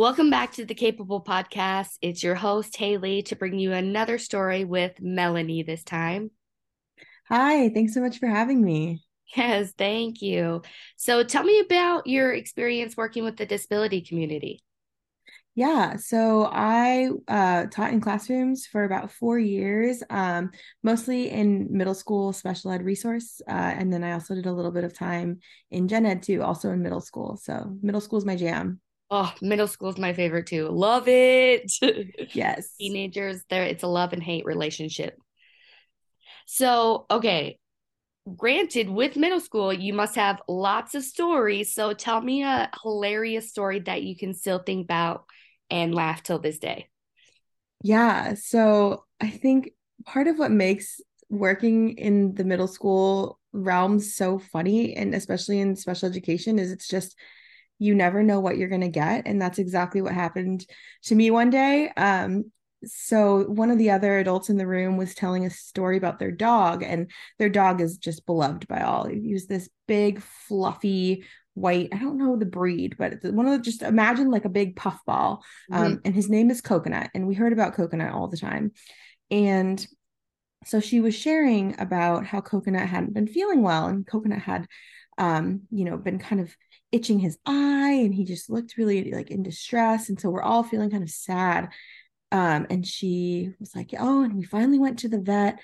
Welcome back to the Capable Podcast. It's your host, Haley, to bring you another story with Melanie this time. Hi, thanks so much for having me. Yes, thank you. So tell me about your experience working with the disability community. Yeah, so I uh, taught in classrooms for about four years, um, mostly in middle school special ed resource. Uh, and then I also did a little bit of time in gen ed too, also in middle school. So middle school is my jam. Oh, middle school is my favorite too. Love it. yes. Teenagers, there it's a love and hate relationship. So, okay. Granted, with middle school, you must have lots of stories. So tell me a hilarious story that you can still think about and laugh till this day. Yeah. So I think part of what makes working in the middle school realm so funny, and especially in special education, is it's just you never know what you're going to get and that's exactly what happened to me one day. Um so one of the other adults in the room was telling a story about their dog and their dog is just beloved by all. He was this big fluffy white i don't know the breed but one of the just imagine like a big puffball. Um, mm-hmm. and his name is coconut and we heard about coconut all the time. And so she was sharing about how coconut hadn't been feeling well and coconut had um, you know been kind of itching his eye and he just looked really like in distress. And so we're all feeling kind of sad. Um and she was like oh and we finally went to the vet.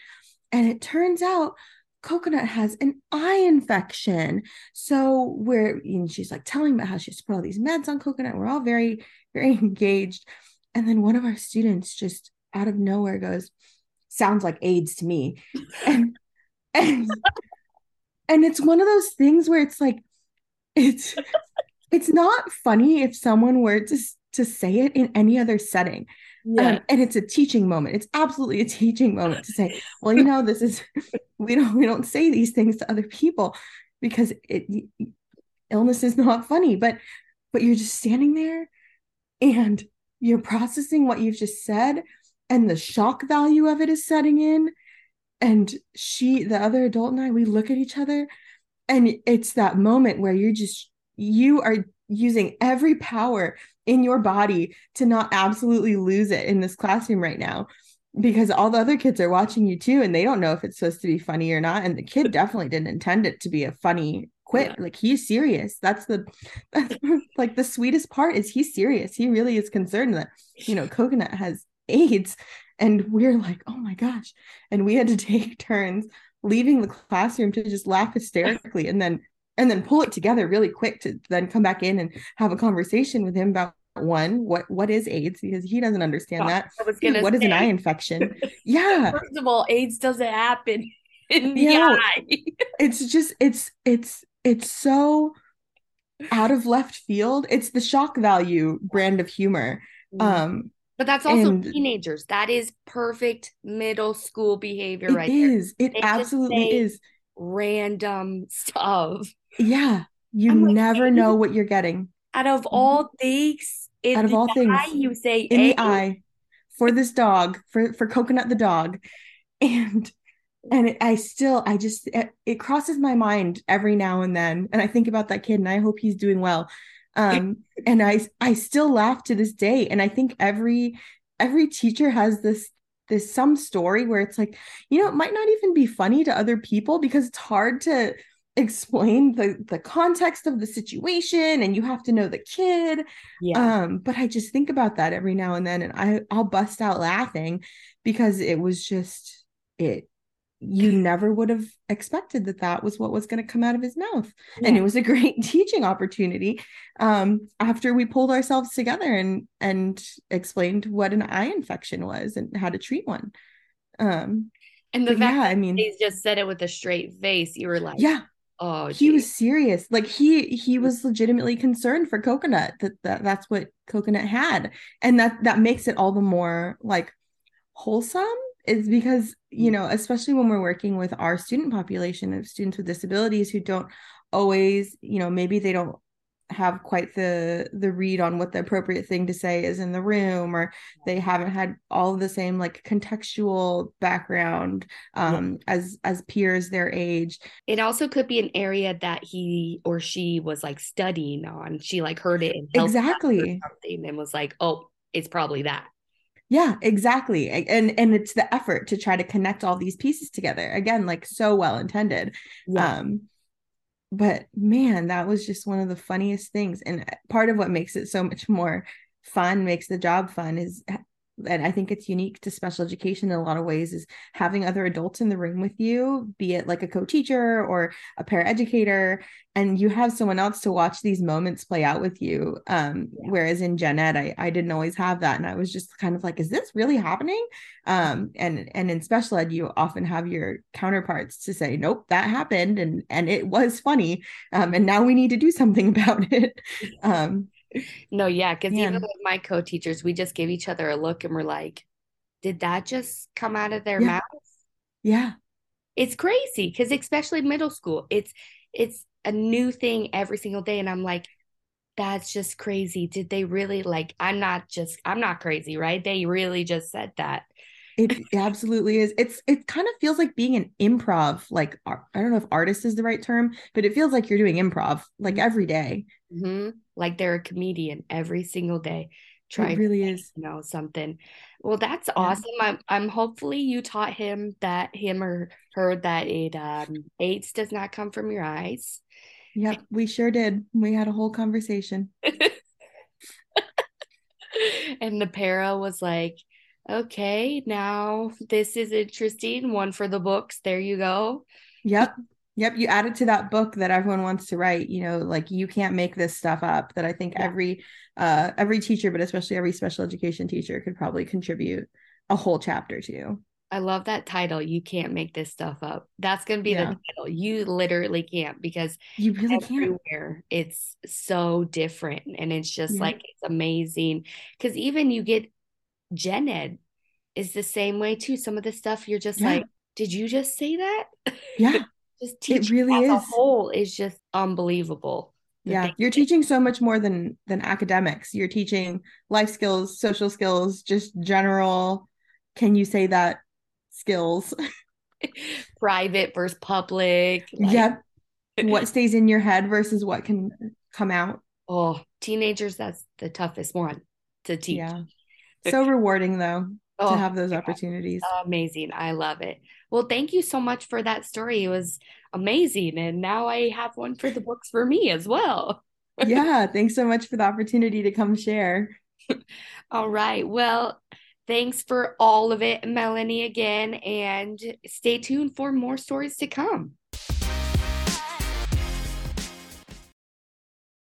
And it turns out coconut has an eye infection. So we're and she's like telling about how she's put all these meds on coconut. We're all very very engaged. And then one of our students just out of nowhere goes sounds like aids to me. And and and it's one of those things where it's like it's it's not funny if someone were to to say it in any other setting. Yeah. Um, and it's a teaching moment. It's absolutely a teaching moment to say, well, you know, this is we don't we don't say these things to other people because it illness is not funny, but but you're just standing there and you're processing what you've just said and the shock value of it is setting in and she the other adult and I we look at each other and it's that moment where you're just you are using every power in your body to not absolutely lose it in this classroom right now because all the other kids are watching you too and they don't know if it's supposed to be funny or not and the kid definitely didn't intend it to be a funny quit. Yeah. like he's serious. That's the that's like the sweetest part is he's serious. He really is concerned that you know coconut has aids and we're like oh my gosh. And we had to take turns leaving the classroom to just laugh hysterically and then and then pull it together really quick to then come back in and have a conversation with him about one what what is aids? Because he doesn't understand oh, that. What say, is an eye infection? Yeah. First of all aids doesn't happen in the yeah, eye. It's just it's it's it's so out of left field. It's the shock value brand of humor. Mm. um but that's also and teenagers. That is perfect middle school behavior, it right? Is. It they absolutely is. random stuff. Yeah, you never know what you're getting. Out of all things, out of all things, you say in the eye for this dog for for coconut the dog, and and it, I still I just it, it crosses my mind every now and then, and I think about that kid, and I hope he's doing well um and i i still laugh to this day and i think every every teacher has this this some story where it's like you know it might not even be funny to other people because it's hard to explain the the context of the situation and you have to know the kid yeah. um but i just think about that every now and then and i i'll bust out laughing because it was just it you never would have expected that that was what was going to come out of his mouth. Yeah. and it was a great teaching opportunity um, after we pulled ourselves together and and explained what an eye infection was and how to treat one. Um, and the fact yeah, i mean he just said it with a straight face you were like yeah. Oh geez. he was serious. Like he he was legitimately concerned for coconut that, that that's what coconut had. And that that makes it all the more like wholesome is because you know especially when we're working with our student population of students with disabilities who don't always you know maybe they don't have quite the the read on what the appropriate thing to say is in the room or they haven't had all of the same like contextual background um yeah. as as peers their age. It also could be an area that he or she was like studying on. She like heard it exactly. something and was like oh it's probably that yeah exactly and and it's the effort to try to connect all these pieces together again like so well intended yeah. um but man, that was just one of the funniest things. And part of what makes it so much more fun, makes the job fun, is and I think it's unique to special education in a lot of ways is having other adults in the room with you, be it like a co-teacher or a paraeducator, and you have someone else to watch these moments play out with you. Um, yeah. Whereas in gen ed, I, I didn't always have that, and I was just kind of like, is this really happening? Um, and and in special ed, you often have your counterparts to say, nope, that happened, and and it was funny, um, and now we need to do something about it. Um, no, yeah, because even with my co-teachers, we just give each other a look and we're like, did that just come out of their yeah. mouths? Yeah. It's crazy because especially middle school, it's it's a new thing every single day. And I'm like, that's just crazy. Did they really like I'm not just I'm not crazy, right? They really just said that. It absolutely is. It's it kind of feels like being an improv, like I don't know if artist is the right term, but it feels like you're doing improv like mm-hmm. every day. Mm-hmm. Like they're a comedian every single day. Trying it really is. You know something. Well, that's yeah. awesome. I'm I'm hopefully you taught him that him or her that it um AIDS does not come from your eyes. Yep, we sure did. We had a whole conversation. and the para was like, okay, now this is interesting. One for the books. There you go. Yep. Yep. You added to that book that everyone wants to write, you know, like you can't make this stuff up that I think yeah. every uh every teacher, but especially every special education teacher could probably contribute a whole chapter to. I love that title. You can't make this stuff up. That's going to be yeah. the title. You literally can't because you really everywhere can't. it's so different and it's just yeah. like it's amazing because even you get gen ed is the same way too. Some of the stuff you're just yeah. like, did you just say that? Yeah. just teaching it really as is. a whole is just unbelievable. Yeah, you're teaching so much more than than academics. You're teaching life skills, social skills, just general. Can you say that skills? Private versus public. Like... Yep. what stays in your head versus what can come out. Oh, teenagers, that's the toughest one to teach. Yeah so rewarding though oh, to have those opportunities. Amazing. I love it. Well, thank you so much for that story. It was amazing. And now I have one for the books for me as well. yeah. Thanks so much for the opportunity to come share. all right. Well, thanks for all of it, Melanie, again. And stay tuned for more stories to come.